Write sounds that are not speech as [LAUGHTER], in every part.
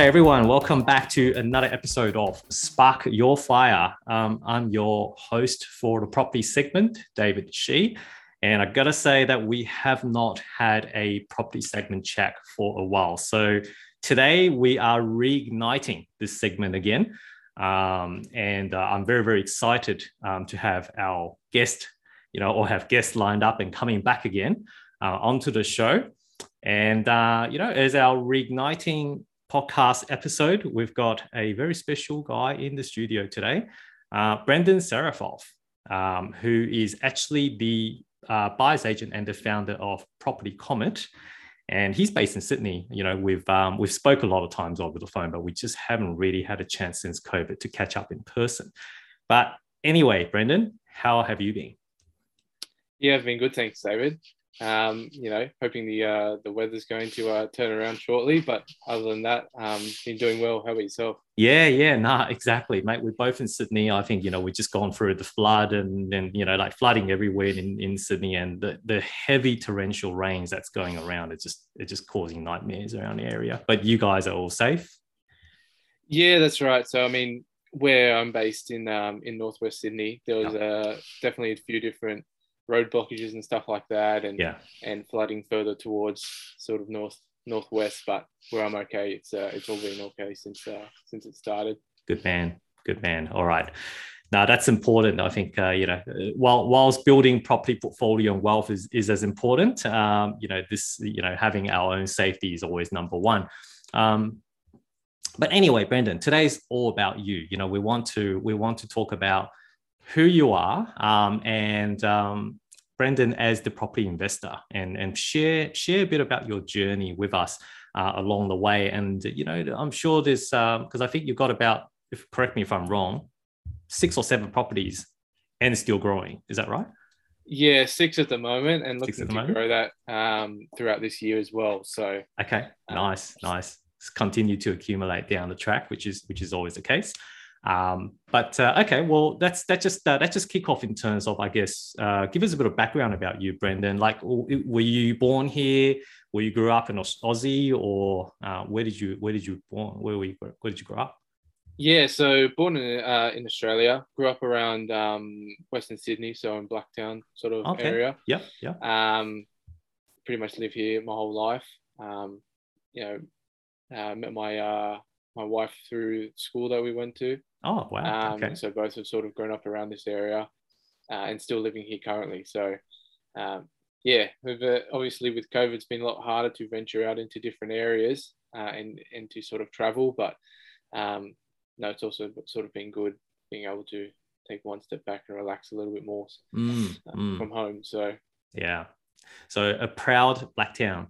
Good day, everyone. Welcome back to another episode of Spark Your Fire. Um, I'm your host for the property segment, David Shee. And I gotta say that we have not had a property segment chat for a while. So today we are reigniting this segment again. Um, and uh, I'm very, very excited um, to have our guest, you know, or have guests lined up and coming back again uh, onto the show. And, uh, you know, as our reigniting podcast episode, we've got a very special guy in the studio today, uh, Brendan Serafov, um, who is actually the uh, buyer's agent and the founder of Property Comet. And he's based in Sydney. You know, we've um, we've spoke a lot of times over the phone, but we just haven't really had a chance since COVID to catch up in person. But anyway, Brendan, how have you been? Yeah, I've been good, thanks, David. Um, you know, hoping the uh, the weather's going to uh, turn around shortly. But other than that, um, been doing well. How about yourself? Yeah, yeah, nah, exactly, mate. We're both in Sydney. I think you know we've just gone through the flood and then you know like flooding everywhere in, in Sydney and the, the heavy torrential rains that's going around. It's just it's just causing nightmares around the area. But you guys are all safe. Yeah, that's right. So I mean, where I'm based in um, in northwest Sydney, there was uh, definitely a few different road blockages and stuff like that, and Yeah. and flooding further towards sort of north northwest. But where I'm okay, it's uh, it's all been okay since uh, since it started. Good man. Good man. All right. Now that's important. I think uh, you know, while whilst building property portfolio and wealth is, is as important, um, you know, this you know having our own safety is always number one. Um, but anyway, Brendan, today's all about you. You know, we want to we want to talk about who you are um, and um, Brendan as the property investor and and share share a bit about your journey with us uh, along the way. And you know, I'm sure there's because I think you've got about if correct me if I'm wrong, six or seven properties and still growing. Is that right? Yeah, six at the moment, and looking to moment? grow that um, throughout this year as well. So Okay, Um, nice, nice. Continue to accumulate down the track, which is which is always the case. Um, but uh, okay, well, that's that just uh, that just kick off in terms of I guess uh, give us a bit of background about you, Brendan. Like, were you born here? Were you grew up in Aussie, or uh, where did you where did you born? Where were you? Where did you grow up? Yeah, so born in, uh, in Australia, grew up around um, Western Sydney, so in Blacktown sort of Okay. area. Yep, yeah. Um, pretty much live here my whole life. Um, you know, uh, met my uh, my wife through school that we went to. Oh wow. Um, okay. So both have sort of grown up around this area uh, and still living here currently. So um, yeah, uh, obviously with COVID, it's been a lot harder to venture out into different areas uh, and and to sort of travel. But um, no, it's also sort of been good being able to take one step back and relax a little bit more Mm, uh, mm, from home. So yeah. So a proud Blacktown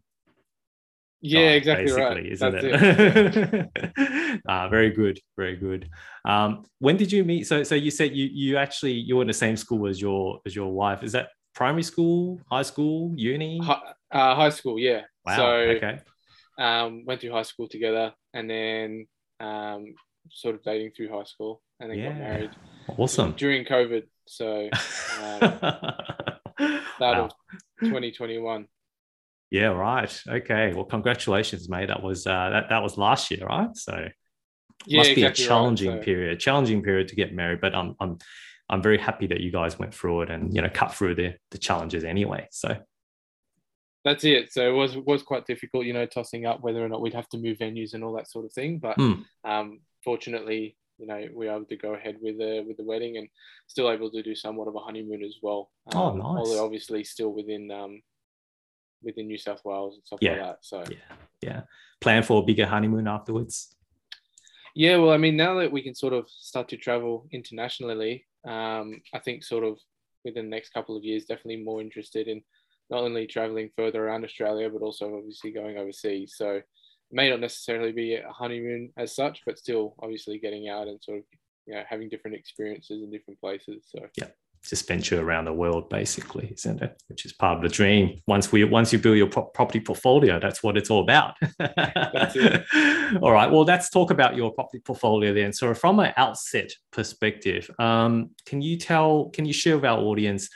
yeah, exactly right. Isn't That's it? [LAUGHS] ah, very good, very good. Um, when did you meet? So, so you said you you actually you were in the same school as your as your wife. Is that primary school, high school, uni? Hi, uh, high school, yeah. Wow. So okay. um, went through high school together, and then um, sort of dating through high school, and then got married Awesome. during COVID. So [LAUGHS] um, start Wow. of 2021. Yeah. Right. Okay. Well, congratulations, mate. That was uh, that that was last year, right? So Yeah, must be exactly a right. challenging So- period, challenging period to get married. But I'm I'm I'm very happy that you guys went through it and you know cut through the the challenges anyway. So That's it. So it was was quite difficult, you know, tossing up whether or not we'd have to move venues and all that sort of thing. But Hmm. um, fortunately, you know, we were able to go ahead with the with the wedding and still able to do somewhat of a honeymoon as well. Oh, Um, nice. Although obviously still within um, within New South Wales and stuff Yeah. like that. So yeah, yeah. Plan for a bigger honeymoon afterwards. Yeah, well, I mean, now that we can sort of start to travel internationally, um, I think sort of within the next couple of years, definitely more interested in not only traveling further around Australia, but also obviously going overseas. So it may not necessarily be a honeymoon as such, but still obviously getting out and sort of you know having different experiences in different places. So Just venture around the world, basically, isn't it? Which is part of the dream. Once we once you build your pro- property portfolio, that's what it's all about. [LAUGHS] it. all right. Well, let's talk about your property portfolio then. So, from an outset perspective, um, can you tell? Can you share with our audience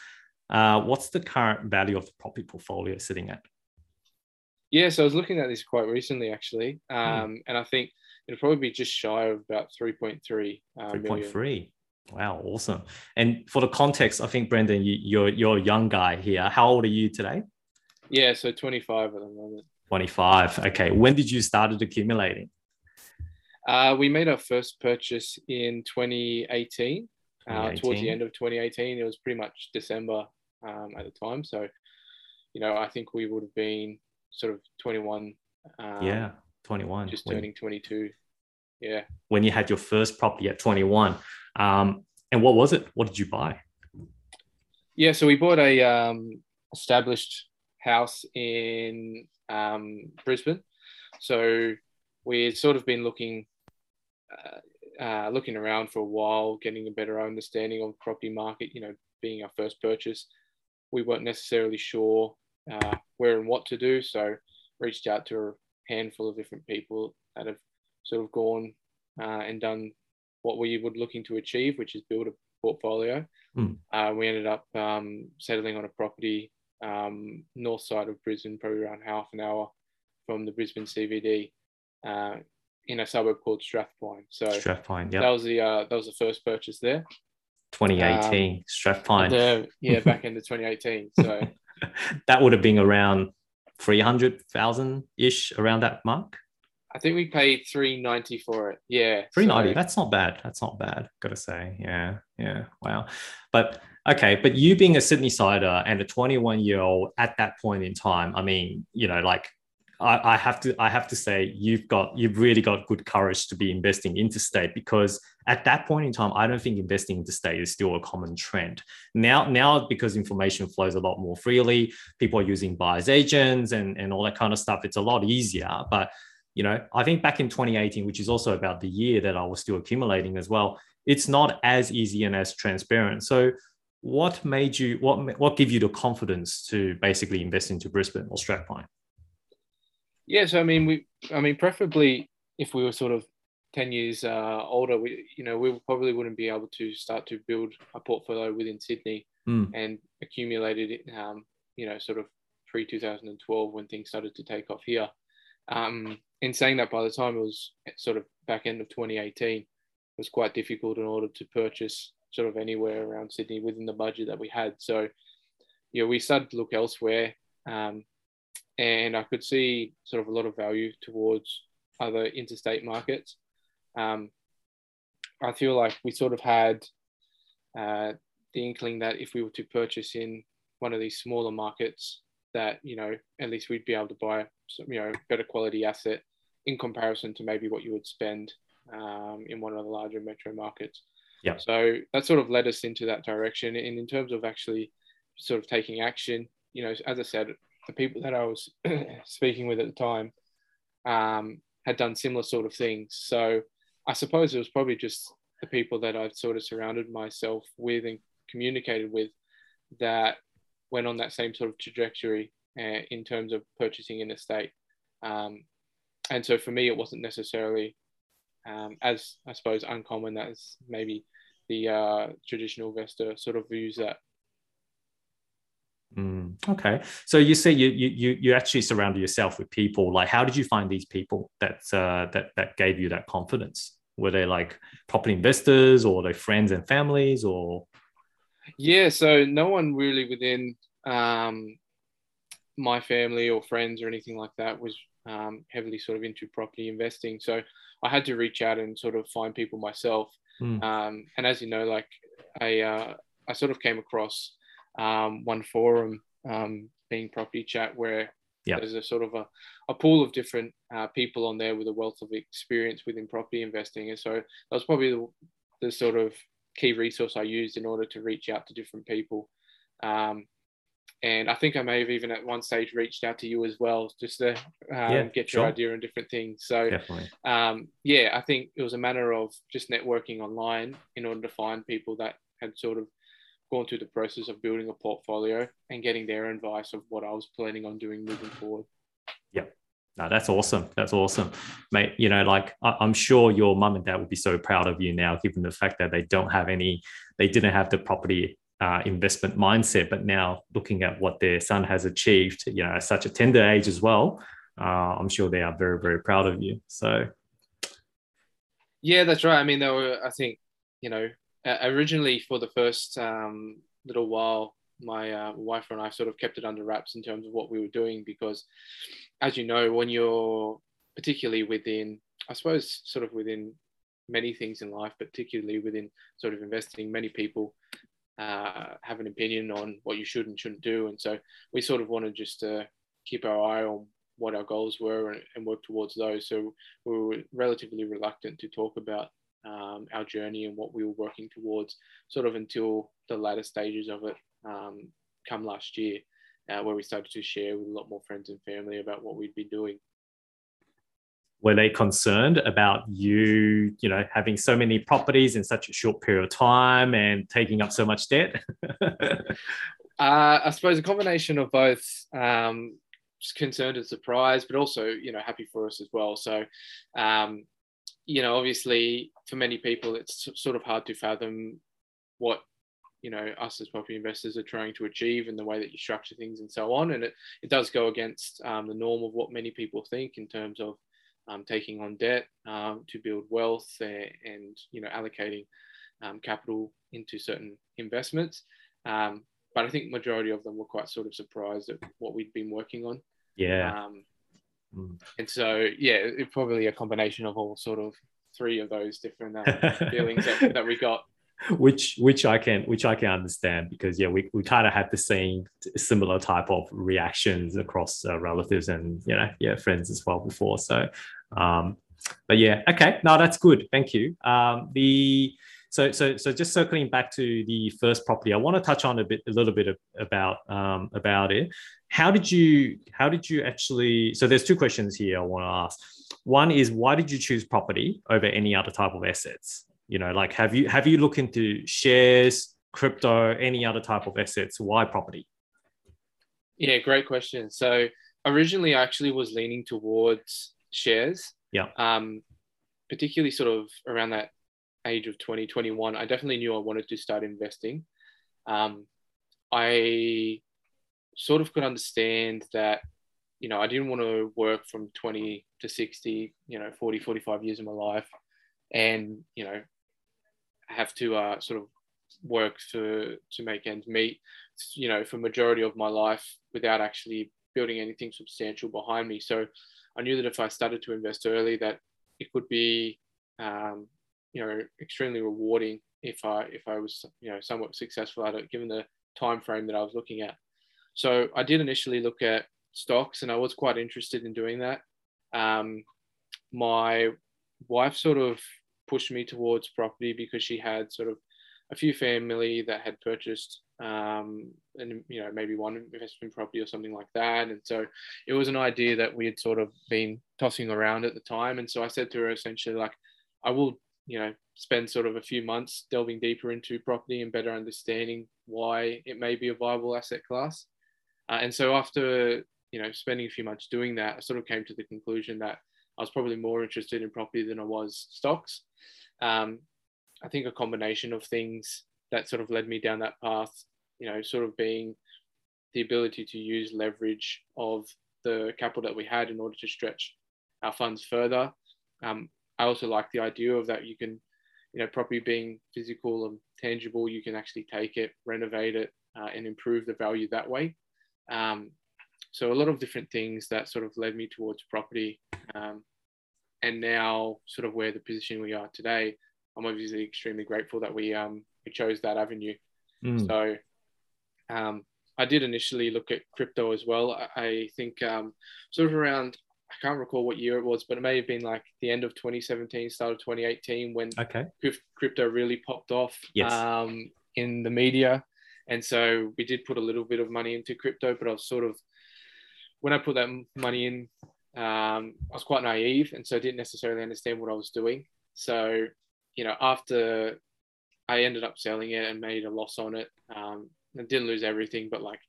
uh, what's the current value of the property portfolio sitting at? Yeah, so I was looking at this quite recently, actually, um, and I think it'll probably be just shy of about 3.3 uh, 3.3 wow awesome. And for the context i think brendan you, you're you're a young guy here. How old are you today? Yeah so 25 at the moment. 25 okay. When did you started accumulating? Uh, we made our first purchase in 2018, 2018. Uh, towards the end of 2018 it was pretty much december um, at the time. So you know i think we would have been sort of 21 um, yeah 21 just turning 22 yeah. when you had your first property at 21 um, and what was it? What did you buy? Yeah so we bought a um, established house in um, brisbane. So we had sort of been looking uh, uh, looking around for a while getting a better understanding of the property market you know being our first purchase. We weren't necessarily sure uh, where and what to do so reached out to a handful of different people that have sort of gone uh, and done what we were looking to achieve, which is build a portfolio. Mm. Uh, we ended up um, settling on a property um, north side of Brisbane, probably around half an hour from the Brisbane CBD, uh, in a suburb called Strathpine. So Strathpine, yeah, that was the uh, that was the first purchase there. 2018, um, Strathpine. The, yeah, back into [LAUGHS] 2018. So that would have been around 300,000 ish around that mark. I think we paid 390 for it. Yeah. 390. So. That's not bad. That's not bad. Gotta say. Yeah. Yeah. Wow. But okay. But you being a Sydney sider and a 21 year old at that point in time, I mean, you know, like I, I, have to I have to say you've got you've really got good courage to be investing interstate because at that point in time I don't think investing interstate is still a common trend. Now now because information flows a lot more freely, people are using buyers agents and and all that kind of stuff. It's a lot easier. But you know I think back in 2018, which is also about the year that I was still accumulating as well, it's not as easy and as transparent. So what made you what what give you the confidence to basically invest into Brisbane or Strathpine? Yeah, so I mean, we, I mean, preferably if we were sort of ten years uh, older, we, you know, we probably wouldn't be able to start to build a portfolio within Sydney mm. and accumulated it, um, you know, sort of pre 2012 when things started to take off here. Um, in saying that, by the time it was sort of back end of 2018, it was quite difficult in order to purchase sort of anywhere around Sydney within the budget that we had. So, you know, we started to look elsewhere. Um, and I could see sort of a lot of value towards other interstate markets. Um, I feel like we sort of had uh, the inkling that if we were to purchase in one of these smaller markets, that you know at least we'd be able to buy some, you know better quality asset in comparison to maybe what you would spend um, in one of the larger metro markets. Yeah. So that sort of led us into that direction. And in terms of actually sort of taking action, you know, as I said, the people that I was [CLEARS THROAT] speaking with at the time um, had done similar sort of things. So I suppose it was probably just the people that I've sort of surrounded myself with and communicated with that went on that same sort of trajectory uh, in terms of purchasing an estate. Um, and so for me, it wasn't necessarily um, as I suppose uncommon as maybe the uh, traditional investor sort of views that Mm, okay, so you say you you you actually surrounded yourself with people. Like, how did you find these people that uh, that that gave you that confidence? Were they like property investors, or they friends and families, or? Yeah, so no one really within um, my family or friends or anything like that was um, heavily sort of into property investing. So I had to reach out and sort of find people myself. Mm. Um, and as you know, like I uh, I sort of came across um, one forum um, being property chat where yep. there's a sort of a, a pool of different uh, people on there with a wealth of experience within property investing and so that was probably the, the sort of key resource i used in order to reach out to different people um, and I think I may have even at one stage reached out to you as well, just to um, yeah, get your sure. idea on different things. So, um, yeah, I think it was a matter of just networking online in order to find people that had sort of gone through the process of building a portfolio and getting their advice of what I was planning on doing moving forward. Yeah. No, that's awesome. That's awesome, mate. You know, like I- am sure your mum and dad would be so proud of you now, given the fact that they don't have any, they didn't have the property uh, investment mindset, but now looking at what their son has achieved, you know, at such a tender age as well, uh, I'm sure they are very, very proud of you. So Yeah, that's right. I mean, there were, I think, you know, originally for the first um, little while, my uh, wife and I sort of kept it under wraps in terms of what we were doing because, as you know, when you're particularly within, I suppose, sort of within many things in life, particularly within sort of investing, many people uh, have an opinion on what you should and shouldn't do. And so we sort of wanted just to keep our eye on what our goals were and, and work towards those. So we were relatively reluctant to talk about um, our journey and what we were working towards, sort of until the latter stages of it um, come last year, uh, where we started to share with a lot more friends and family about what we'd been doing. Were they concerned about you, you know, having so many properties in such a short period of time and taking up so much debt? [LAUGHS] uh, I suppose a combination of both. Um, concerned and surprised, but also, you know, happy for us as well. So, um, you know, obviously for many people, it's sort of hard to fathom what, you know, us as property investors are trying to achieve and the way that you structure things and so on. And it, it does go against um, the norm of what many people think in terms of um, taking on debt um, to build wealth and, and you know, allocating um, capital into certain investments. Um, but I think majority of them were quite sort of surprised at what we'd been working on. Yeah. Um, mm. And so, yeah, it, probably a combination of all sort of three of those different uh, [LAUGHS] feelings that, that we got which which I can which I can understand because yeah we, we kind of had the same similar type of reactions across uh, relatives and you know yeah friends as well before. So um but yeah okay. No that's good. Thank you. Um the so so so just circling back to the first property I want to touch on a bit a little bit of, about um about it. How did you how did you actually so there's two questions here i want to ask. One is why did you choose property over any other type of assets you know like have you have you looked into shares crypto any other type of assets? Why property? Yeah great question. So originally i actually was leaning towards shares. Yeah. Um particularly sort of around that age of 2021 i definitely knew i wanted to start investing. Um i sort of could understand that, you know, I didn't want to work from 20 to 60, you know, 40, 45 years of my life. And, you know, have to uh, sort of work to, to make ends meet, you know, for majority of my life without actually building anything substantial behind me. So I knew that if I started to invest early, that it could be, um, you know, extremely rewarding if I if I was you know somewhat successful at it, given the time frame that I was looking at. So I did initially look at stocks and I was quite interested in doing that. Um, my wife sort of pushed me towards property because she had sort of a few family that had purchased um, and you know maybe one investment property or something like that. And so it was an idea that we had sort of been tossing around at the time. And so i said to her essentially like i will you know spend sort of a few months delving deeper into property and better understanding why it may be a viable asset class. Uh, and so after you know spending a few months doing that, I sort of came to the conclusion that I was probably more interested in property than I was stocks. Um, I think a combination of things that sort of led me down that path, you know, sort of being the ability to use leverage of the capital that we had in order to stretch our funds further. Um, I also like the idea of that you can, you know, property being physical and tangible, you can actually take it, renovate it, uh, and improve the value that way. Um, so a lot of different things that sort of led me towards property. Um, and now, sort of where the position we are today, I'm obviously extremely grateful that we um, we chose that avenue. Mm. So um, I did initially look at crypto as well. I, I think um, sort of around I can't recall what year it was, but it may have been like the end of 2017, start of 2018 when okay. crypto really popped off yes. um, in the media. And so we did put a little bit of money into crypto, but I was sort of, when I put that money in, um, I was quite naive. And so I didn't necessarily understand what I was doing. So, you know, after I ended up selling it and made a loss on it, um, I didn't lose everything, but like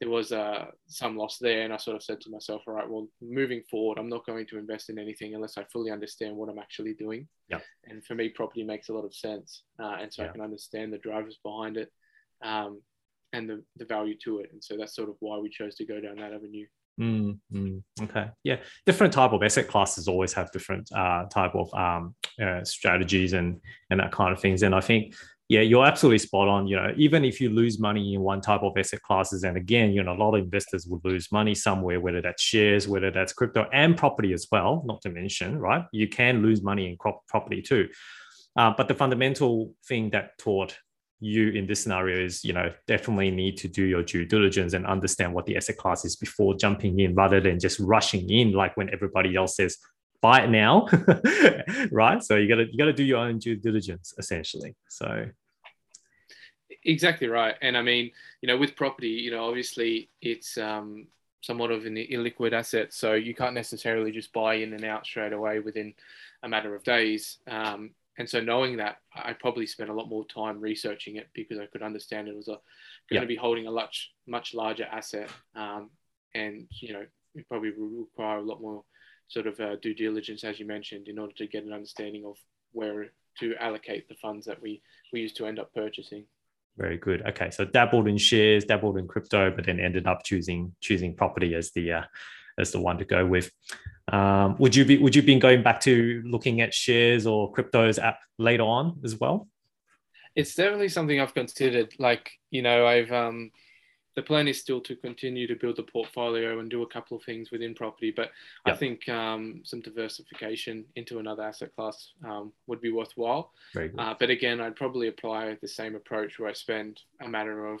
there was uh, some loss there. And I sort of said to myself, all right, well, moving forward, I'm not going to invest in anything unless I fully understand what I'm actually doing. Yeah. And for me, property makes a lot of sense. Uh, and so yeah. I can understand the drivers behind it um, and the, the value to it. And so that's sort of why we chose to go down that avenue. Mm, mm, okay. Yeah. Different type of asset classes always have different uh, type of um, uh, strategies and and that kind of things. And I think yeah, you're absolutely spot on. You know, even if you lose money in one type of asset classes, and again, you know, a lot of investors will lose money somewhere, whether that's shares, whether that's crypto and property as well. Not to mention, right? You can lose money in crop property too. Uh, but the fundamental thing that taught you in this scenario is, you know, definitely need to do your due diligence and understand what the asset class is before jumping in, rather than just rushing in like when everybody else says, buy it now. [LAUGHS] Right? So you got to you got to do your own due diligence essentially. So. Exactly right. And i mean you know with property you know obviously it's um, somewhat of an illiquid asset so you can't necessarily just buy in and out straight away within a matter of days. Um, and so knowing that i probably spent a lot more time researching it because i could understand it was a, going yeah. to be holding a much much larger asset um, and you know it probably will require a lot more sort of uh, due diligence, as you mentioned, in order to get an understanding of where to allocate the funds that we, we used to end up purchasing. Very good. Okay, so dabbled in shares, dabbled in crypto, but then ended up choosing choosing property as the uh, as the one to go with. Um, would you be would you be going back to looking at shares or cryptos app later on as well? It's definitely something I've considered. Like you know, I've um, the plan is still to continue to build the portfolio and do a couple of things within property, but yep. I think um, some diversification into another asset class um, would be worthwhile. Uh, but again, I'd probably apply the same approach where I spend a matter of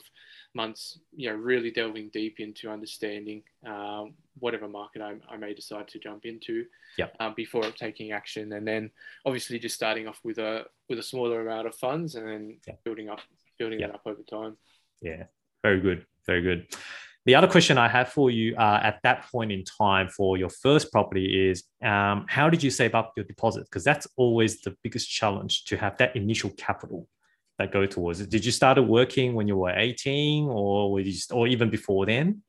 months, you know, really delving deep into understanding uh, whatever market I, I, may decide to jump into yep. uh, before taking action, and then obviously just starting off with a with a smaller amount of funds and then yep. building up building that up over time. Yeah, very good. Very good. The other question I have for you uh, at that point in time for your first property is um, how did you save up your deposit? Because that's always the biggest challenge to have that initial capital that go towards it. Did you start working when you were 18 or were you or even before then?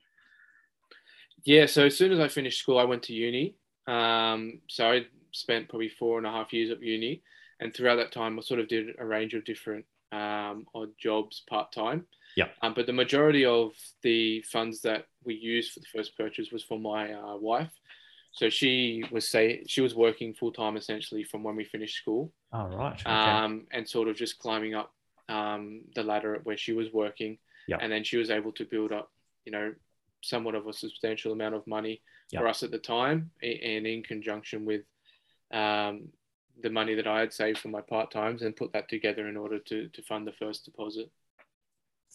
Yeah, so as soon as I finished school, I went to uni. Um, so I spent probably four and a half years at uni. And throughout that time, I sort of did a range of different um, odd jobs part time. Yeah. Um, but the majority of the funds that we used for the first purchase was for my uh, wife. So she was say she was working full time essentially from when we finished school. Oh right. Okay. Um, and sort of just climbing up um, the ladder where she was working. Yeah. And then she was able to build up, you know, somewhat of a substantial amount of money yep. for us at the time, and in conjunction with um, the money that I had saved for my part times, and put that together in order to to fund the first deposit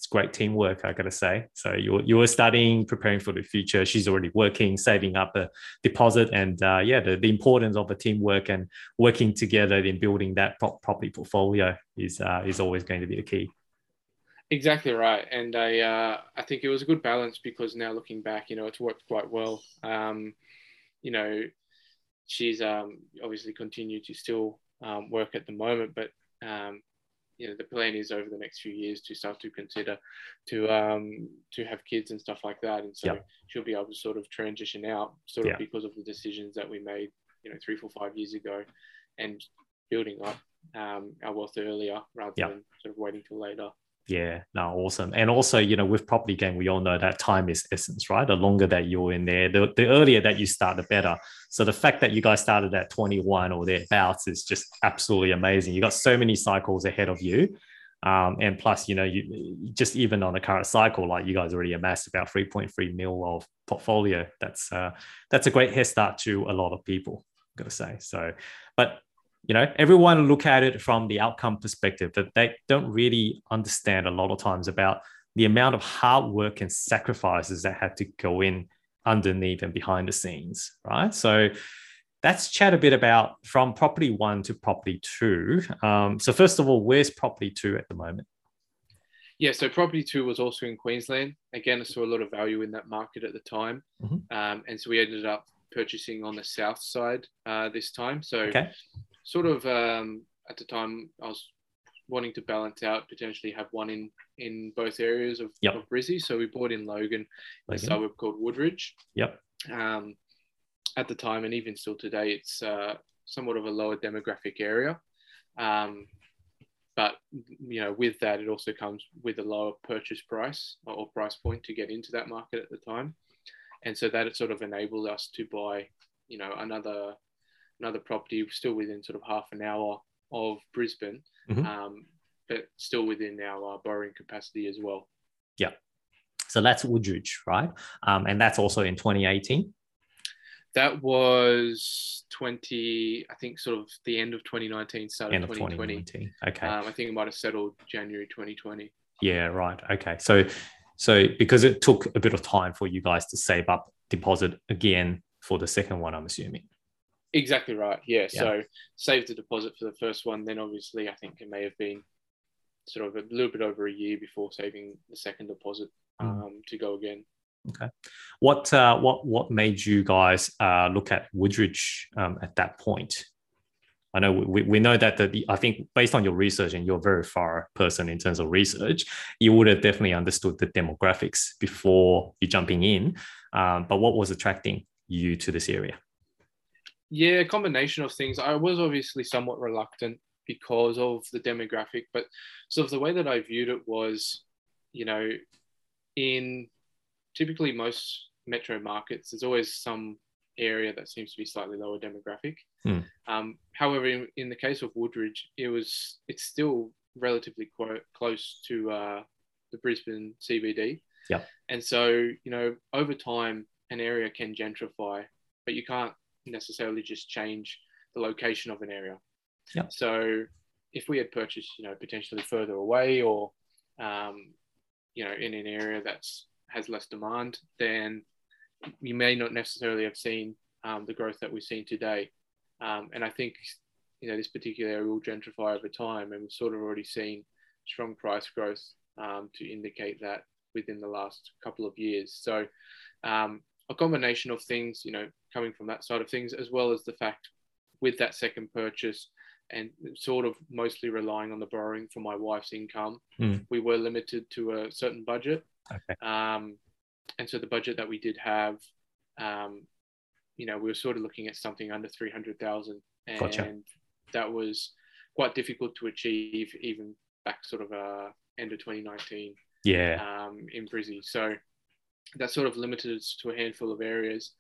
it's great teamwork, I gotta say. So you you were studying, preparing for the future. She's already working, saving up a deposit, and uh, yeah, the, the importance of the teamwork and working together in building that property portfolio is uh, is always going to be the key. Exactly right, and I uh, I think it was a good balance because now looking back, you know, it's worked quite well. Um, you know, she's um, obviously continued to still um, work at the moment, but um, you know the plan is over the next few years to start to consider to um to have kids and stuff like that and so yep. she'll be able to sort of transition out sort of because of the decisions that we made you know three four five years ago and building up um, our wealth earlier rather yep. than sort of waiting till later yeah, no, awesome. And also, you know, with property game, we all know that time is essence, right? The longer that you're in there, the, the earlier that you start, the better. So the fact that you guys started at 21 or thereabouts is just absolutely amazing. You got so many cycles ahead of you. Um, and plus, you know, you just even on the current cycle, like you guys already amassed about 3.3 mil of portfolio. That's uh, that's a great head start to a lot of people. I'm gonna say so, but you know everyone look at it from the outcome perspective but they don't really understand a lot of times about the amount of hard work and sacrifices that had to go in underneath and behind the scenes right so let's chat a bit about from property one to property two um, so first of all where's property two at the moment yeah, so property two was also in Queensland. Again, I saw a lot of value in that market at the time. Mm-hmm. Um, and so we ended up purchasing on the south side uh, this time. So okay sort of um, at the time I was wanting to balance out potentially have one in in both areas of, yep. of Brizzy. So we bought in Logan, Logan. a suburb called Woodridge. Yep. Um, at the time and even still today, it's uh, somewhat of a lower demographic area. Um, but you know, with that, it also comes with a lower purchase price or price point to get into that market at the time. and so that it sort of enabled us to buy, you know, another another property still within sort of half an hour of Brisbane, Mhm. um, but still within our uh, borrowing capacity as well. Yeah. So that's Woodridge, right? Um, and that's also in 2018. That was 20, I think, sort of the end of 2019, start End of 2020. 2019. Okay. Um, I think it might have settled January 2020. Yeah, right. Okay. So so because it took a bit of time for you guys to save up deposit again for the second one, I'm assuming. Exactly right. Yeah. Yeah. So saved the deposit for the first one. Then obviously, I think it may have been sort of a little bit over a year before saving the second deposit Mm. um, to go again. Okay. What uh, what what made you guys uh, look at Woodridge um, at that point? I know we, we know that the, the I think based on your research and you're a very far person in terms of research, you would have definitely understood the demographics before you jumping in. Um, but what was attracting you to this area? Yeah, a combination of things. I was obviously somewhat reluctant because of the demographic, but sort of the way that I viewed it was, you know, in typically most metro markets, there's always some area that seems to be slightly lower demographic. Hmm. Um, however, in, in the case of Woodridge, it was it's still relatively quite close to uh, the Brisbane CBD. Yep. And so, you know, over time, an area can gentrify, but you can't necessarily just change the location of an area. So, if we had purchased, you know, potentially further away or, um, you know, in an area that's has less demand, then you may not necessarily have seen um, the growth that we've seen today. Um, and I think, you know, this particular area will gentrify over time, and we've sort of already seen strong price growth um, to indicate that within the last couple of years. So, um, a combination of things, you know, coming from that side of things, as well as the fact with that second purchase and sort of mostly relying on the borrowing for my wife's income, Mm. we were limited to a certain budget. Okay. Um, and so the budget that we did have, um, you know, we were sort of looking at something under 300,000 and Gotcha. that was quite difficult to achieve even back sort of uh, end of 2019 Yeah. um, in Brizzy. So that sort of limited us to a handful of areas.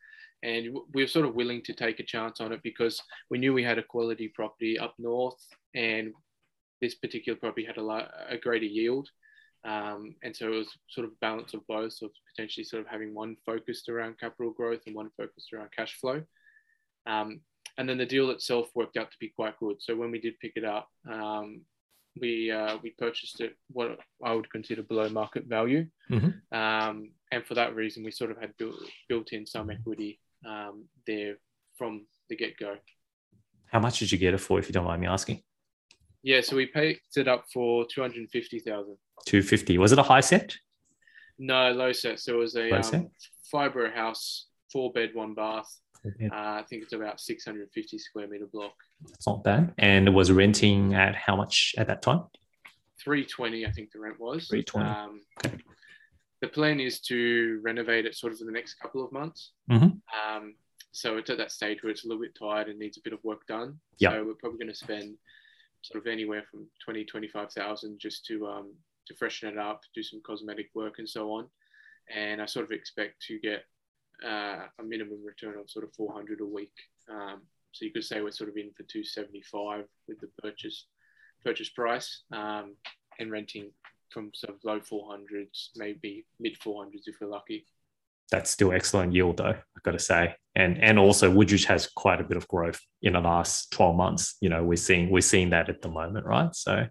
And we were sort of willing to take a chance on it because we knew we had a quality property up north, and this particular property had a, lot, a greater yield. Um, and so it was sort of balance of both, so potentially sort of having one focused around capital growth and one focused around cash flow. Um, and then the deal itself worked out to be quite good. So when we did pick it up, um, we uh, we purchased it what I would consider below market value, Mhm. um, and for that reason, we sort of had built built in some equity um, there from the get go. How much did you get it for, if you don't mind me asking? Yeah, so we picked it up for two hundred fifty thousand. 250. Was it a high set? No, low set. So it was a um, set? fibre house, four bed, one bath. Uh, I think it's about six hundred fifty square meter block. It's not bad. And it was renting at how much at that time? 320 i think the rent was 320. um, the plan is to renovate it sort of in the next couple of months Mhm. um, so it's at that stage where it's a little bit tired and needs a bit of work done Yeah. so we're probably going to spend sort of anywhere from 20 25000 just to um, to freshen it up do some cosmetic work and so on and i sort of expect to get uh, a minimum return of sort of 400 a week um, so you could say we're sort of in for 275 with the purchase purchase price um, and renting from sort of low 400s, maybe mid 400s if we're lucky. That's still excellent yield, though, I've got to say. And and also Woodridge has quite a bit of growth in the last 12 months. You know, we're seeing we're seeing that at the moment, right? So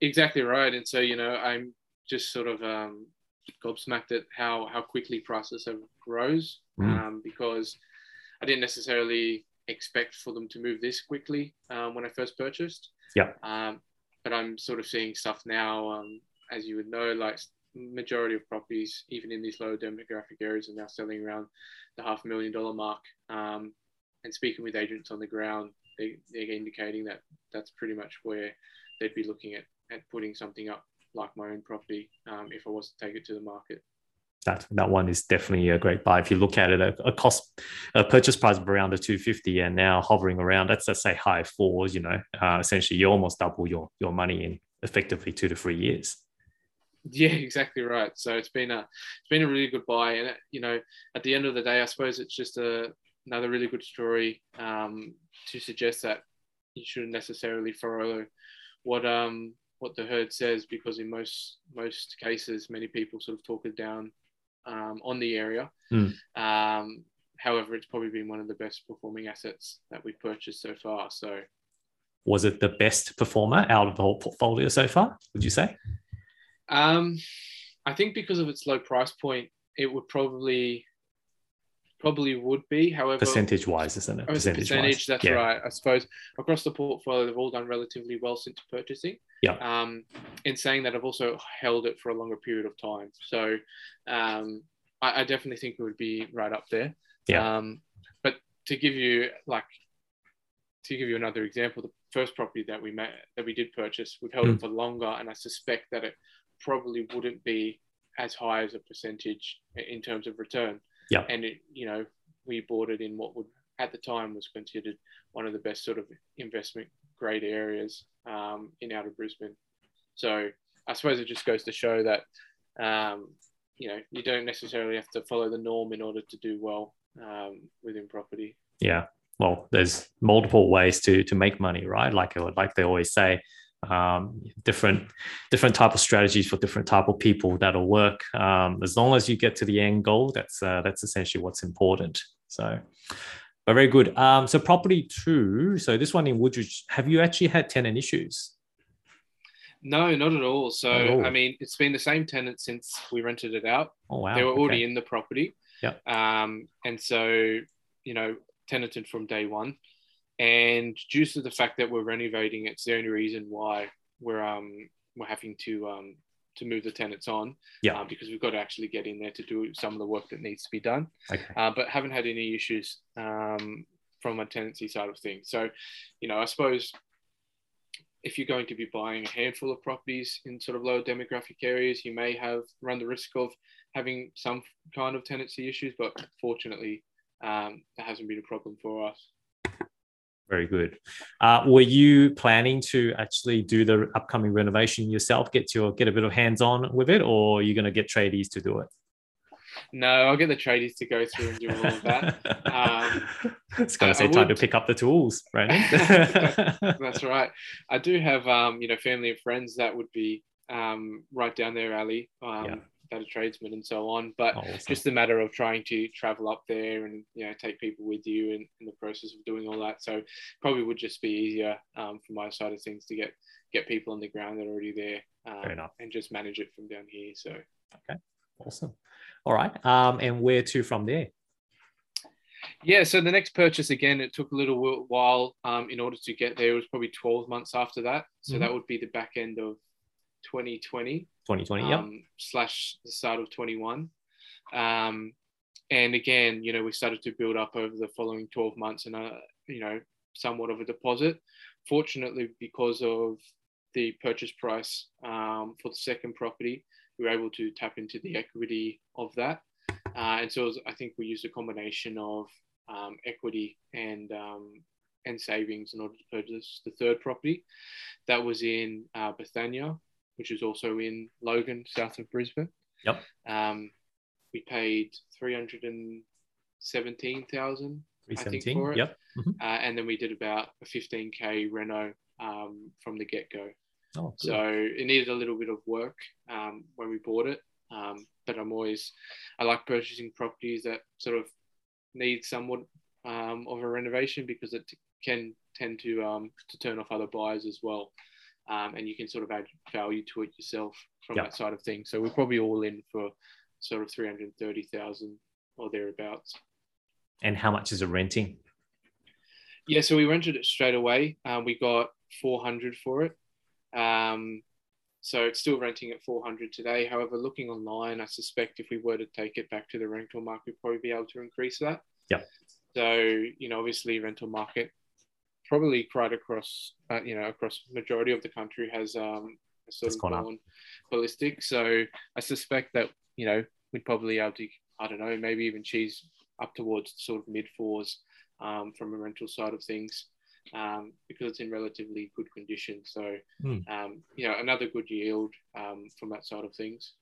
Exactly right. And so, you know, I'm just sort of um, gobsmacked at how, how quickly prices have rose Mm. um, because I didn't necessarily expect for them to move this quickly um, when I first purchased. Yeah. Um, but I'm sort of seeing stuff now, um, as you would know, like majority of properties, even in these low demographic areas, are now selling around the half million dollar mark. Um, and speaking with agents on the ground, they, they're indicating that that's pretty much where they'd be looking at, at putting something up like my own property um, if I was to take it to the market. that that one is definitely a great buy. If you look at it, a, a cost, a purchase price of around the 250 and now hovering around, let's just say high fours, you know, uh, essentially you almost double your, your money in effectively two to three years. Yeah, [LAUGHS] exactly right. So it's been a it's been a really good buy, and you know, at the end of the day, I suppose it's just a another really good story um, to suggest that you shouldn't necessarily follow what um what the herd says because in most most cases, many people sort of talk it down um, on the area. Mm. Um, however, it's probably been one of the best performing assets that we've purchased so far. So, was it the best performer out of the whole portfolio so far? Would you say? Um, I think because of its low price point, it would probably probably would be. However, percentage wise, isn't it? Percentage, percentage that's yeah. right. I suppose across the portfolio, they've all done relatively well since purchasing. Yeah. Um, in saying that, I've also held it for a longer period of time, so um, I, I definitely think it would be right up there. Yeah. Um, but to give you like to give you another example, the first property that we met that we did purchase, we've held mm. it for longer, and I suspect that it probably wouldn't be as high as a percentage in terms of return. Yeah. And it, you know, we bought it in what would at the time was considered one of the best sort of investment grade areas um, in outer Brisbane. So I suppose it just goes to show that um, you know you don't necessarily have to follow the norm in order to do well um, within property. Yeah. Well, there's multiple ways to to make money, right? Like like they always say, um, different different type of strategies for different type of people that'll work. Um, as long as you get to the end goal, that's uh, that's essentially what's important. So, but very good. Um, so property two. So this one in Woodridge, have you actually had tenant issues? No, not at all. So at all. I mean, it's been the same tenant since we rented it out. Oh wow! They were already okay. in the property. Yeah. Um, and so you know, tenanted from day one. And due to the fact that we're renovating, it's the only reason why we're um we're having to um to move the tenants on. Yeah. Uh, because we've got to actually get in there to do some of the work that needs to be done. Okay. Uh, but haven't had any issues um, from a tenancy side of things. So, you know, I suppose if you're going to be buying a handful of properties in sort of lower demographic areas, you may have run the risk of having some kind of tenancy issues. But fortunately, um, that hasn't been a problem for us. Very good. Uh, were you planning to actually do the upcoming renovation yourself, get your get a bit of hands on with it, or are you going to get tradies to do it? No, I'll get the tradies to go through and do all of that. Um, [LAUGHS] it's going to say time to pick up the tools, right? [LAUGHS] That's [LAUGHS] right. I do have, um, you know, family and friends that would be um, right down their alley. Um, yeah are tradesmen and so on. But oh, just a matter of trying to travel up there and you know take people with you in, in the process of doing all that. So probably would just be easier um, from my side of things to get get people on the ground that are already there um, and just manage it from down here. So okay, awesome. All right, um, and where to from there? Yeah, so the next purchase again, it took a little while um, in order to get there. It was probably 12 months after that. So mm-hmm. that would be the back end of 2020. 2020, um, yeah. Slash the start of 21. Um, and again, you know, we started to build up over the following 12 months and, uh, you know, somewhat of a deposit. Fortunately, because of the purchase price um, for the second property, we were able to tap into the equity of that. Uh, and so was, I think we used a combination of um, equity and um, and savings in order to purchase the third property. That was in uh, Bethania, which is also in Logan, south of Brisbane. Yep. Um, we paid three hundred and seventeen thousand, I think, for it. Yep. Mm-hmm. Uh, and then we did about a fifteen k reno um, from the get go. Oh, so it needed a little bit of work um, when we bought it. Um, but I'm always, I like purchasing properties that sort of need somewhat um, of a renovation because it can tend to um, to turn off other buyers as well um, and you can sort of add value to it yourself from yep. that side of things. So we're probably all in for sort of 330,000 or thereabouts. And how much is it renting? Yeah, so we rented it straight away. Um, we got 400 for it. Um, so it's still renting at 400 today. However, looking online, I suspect if we were to take it back to the rental market, we'd probably be able to increase that. Yeah. So, you know, obviously rental market probably right across, uh, you know, across majority of the country has um, sort it's of gone, ballistic. So I suspect that you know we'd probably able to, I don't know, maybe even cheese up towards sort of mid fours um, from a rental side of things. um, because it's in relatively good condition. So, Mm. um, you know, another good yield um, from that side of things.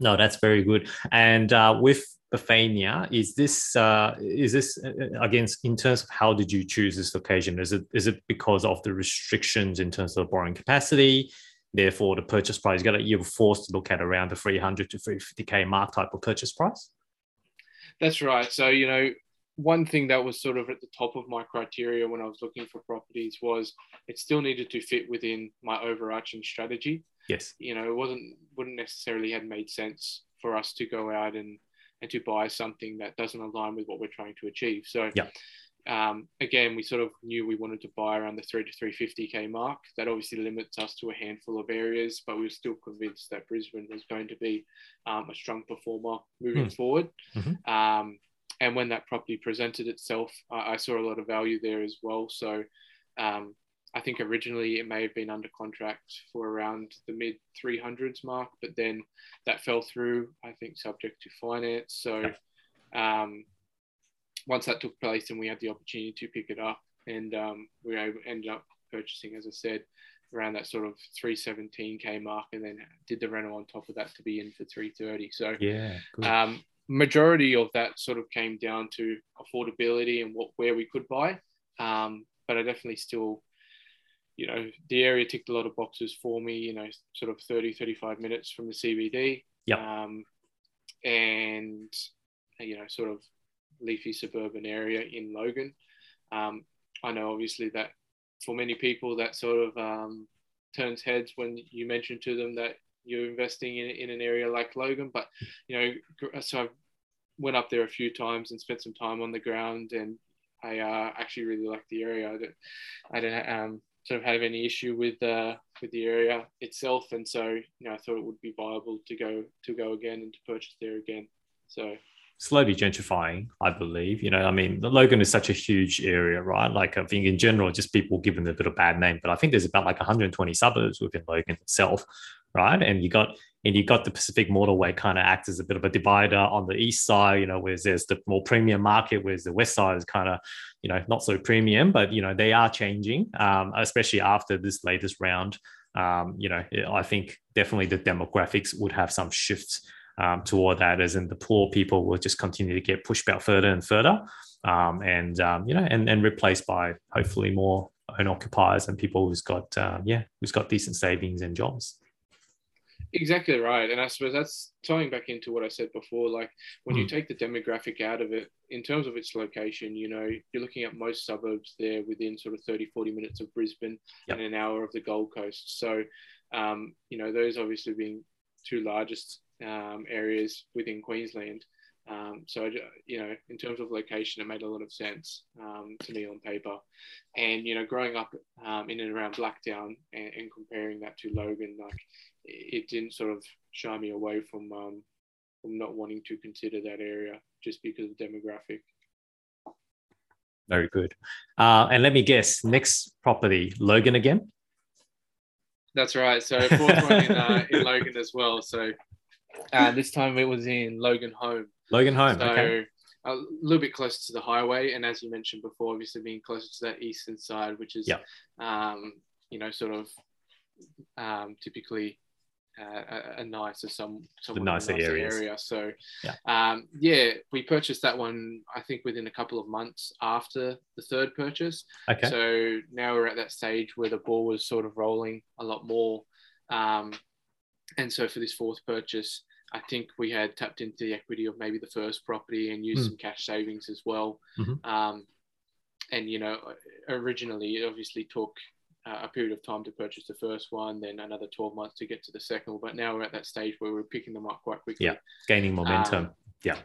No, that's very good. And uh, with Bethania, is this uh, is this against in terms of how did you choose this location? Is it is it because of the restrictions in terms of borrowing capacity? Therefore, the purchase price you got to, you're forced to look at around the 300 to 350k mark type of purchase price. That's right. So, you know, one thing that was sort of at the top of my criteria when I was looking for properties was it still needed to fit within my overarching strategy. Yes. You know, it wasn't wouldn't necessarily have made sense for us to go out and and to buy something that doesn't align with what we're trying to achieve. So Yeah. Um, again, we sort of knew we wanted to buy around the three to three fifty k mark. That obviously limits us to a handful of areas, but we were still convinced that Brisbane was going to be um, a strong performer moving forward. Mhm. Um, and when that property presented itself, I, I saw a lot of value there as well. So um, I think originally it may have been under contract for around the mid 300s mark, but then that fell through, I think, subject to finance. So um, once that took place and we had the opportunity to pick it up, and um, we ended up purchasing, as I said, around that sort of 317k mark, and then did the rental on top of that to be in for 330. So Yeah. Good. um, majority of that sort of came down to affordability and what where we could buy. Um, but I definitely still, you know, the area ticked a lot of boxes for me. You know, sort of 30, 35 minutes from the CBD. Yep. Um, and you know, sort of leafy suburban area in Logan. Um, I know obviously that for many people that sort of um, turns heads when you mention to them that you're investing in, in an area like Logan. But you know, so I went up there a few times and spent some time on the ground, and I uh, actually really like the area. I don't, I don't um, sort of have any issue with uh, with the area itself, and so you know, I thought it would be viable to go to go again and to purchase there again. So slowly gentrifying, I believe. You know, I mean, Logan is such a huge area, right? Like, I think in general, just people given a bit of bad name, but I think there's about like 120 suburbs within Logan itself, right? And you got and you got the Pacific Motorway kind of acts as a bit of a divider on the east side, you know, whereas there's the more premium market, whereas the west side is kind of, you know, not so premium, but you know, they are changing, um, especially after this latest round. Um, you know, I think definitely the demographics would have some shifts um, toward that, as in the poor people will just continue to get pushed out further and further, um, and um, you know, and and replaced by hopefully more own occupiers and people who's got uh, yeah, who's got decent savings and jobs. Exactly right. And I suppose that's tying back into what I said before. Like when you Mm. take the demographic out of it, in terms of its location, you know, you're looking at most suburbs there within sort of 30, 40 minutes of Brisbane Yep. and an hour of the Gold Coast. So, um, you know, those obviously being two largest um, areas within Queensland. Um, so, you know, in terms of location, it made a lot of sense um, to me on paper. And, you know, growing up um, in and around Blacktown and, and comparing that to Logan, like, it didn't sort of shy me away from um, from not wanting to consider that area just because of demographic. Very good. Uh, and let me guess, next property, Logan again. That's right. So fourth one in, uh, in [LAUGHS] Logan as well. So uh, this time it was in Loganholme. Logan Home. So okay. a little bit closer to the highway, and as you mentioned before, obviously being closer to that eastern side, which is, Yeah. um, you know, sort of um, typically a, a nicer, some somewhat a nicer area. So, Yeah. um, yeah, we purchased that one. I think within a couple of months after the third purchase. Okay. So now we're at that stage where the ball was sort of rolling a lot more. Um, and so for this fourth purchase, I think we had tapped into the equity of maybe the first property and used Mm. some cash savings as well. Mhm. Um, and, you know, originally it obviously took uh, a period of time to purchase the first one, then another 12 months to get to the second. But now we're at that stage where we're picking them up quite quickly. Yeah. Gaining momentum. Um, yeah.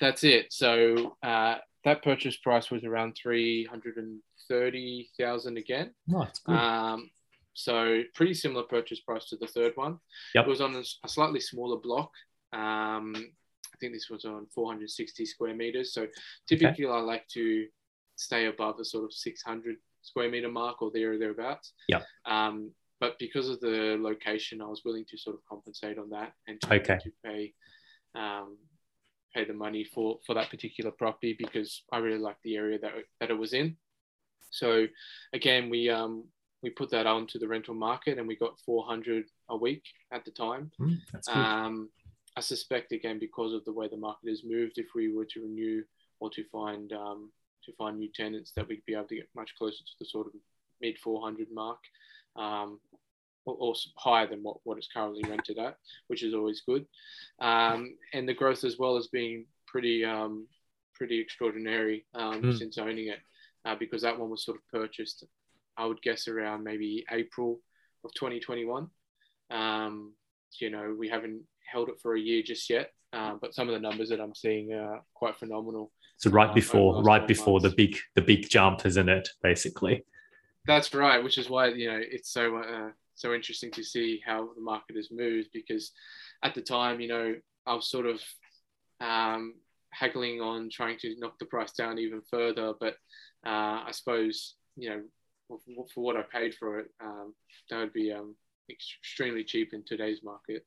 That's it. So uh, that purchase price was around 330,000 again. No. Um, so pretty similar purchase price to the third one. Yep. It was on a, a slightly smaller block. Um, I think this was on 460 square meters. So typically I like to stay above a sort of 600 square meter mark or there or thereabouts. Yeah. Um, but because of the location, I was willing to sort of compensate on that and to, Okay. to pay um, pay the money for for that particular property because I really liked the area that that it was in. So again, we um, we put that onto the rental market and we got 400 a week at the time. Mm, that's good. Um, I suspect again because of the way the market has moved, if we were to renew or to find um, to find new tenants, that we'd be able to get much closer to the sort of mid 400 mark, um, or, or, higher than what, what it's currently rented at, which is always good. Um, and the growth as well has been pretty um, pretty extraordinary mm. since owning it, uh, because that one was sort of purchased, I would guess around maybe April of 2021. Um, you know, we haven't held it for a year just yet, uh, but some of the numbers that I'm seeing are quite phenomenal. So right before, right before the big, the big jump, isn't it? Basically. That's right, which is why you know it's so uh, so interesting to see how the market has moved because at the time, you know, I was sort of um, haggling on trying to knock the price down even further, but uh, I suppose you know for, for, what I paid for it, um, that would be um, extremely cheap in today's market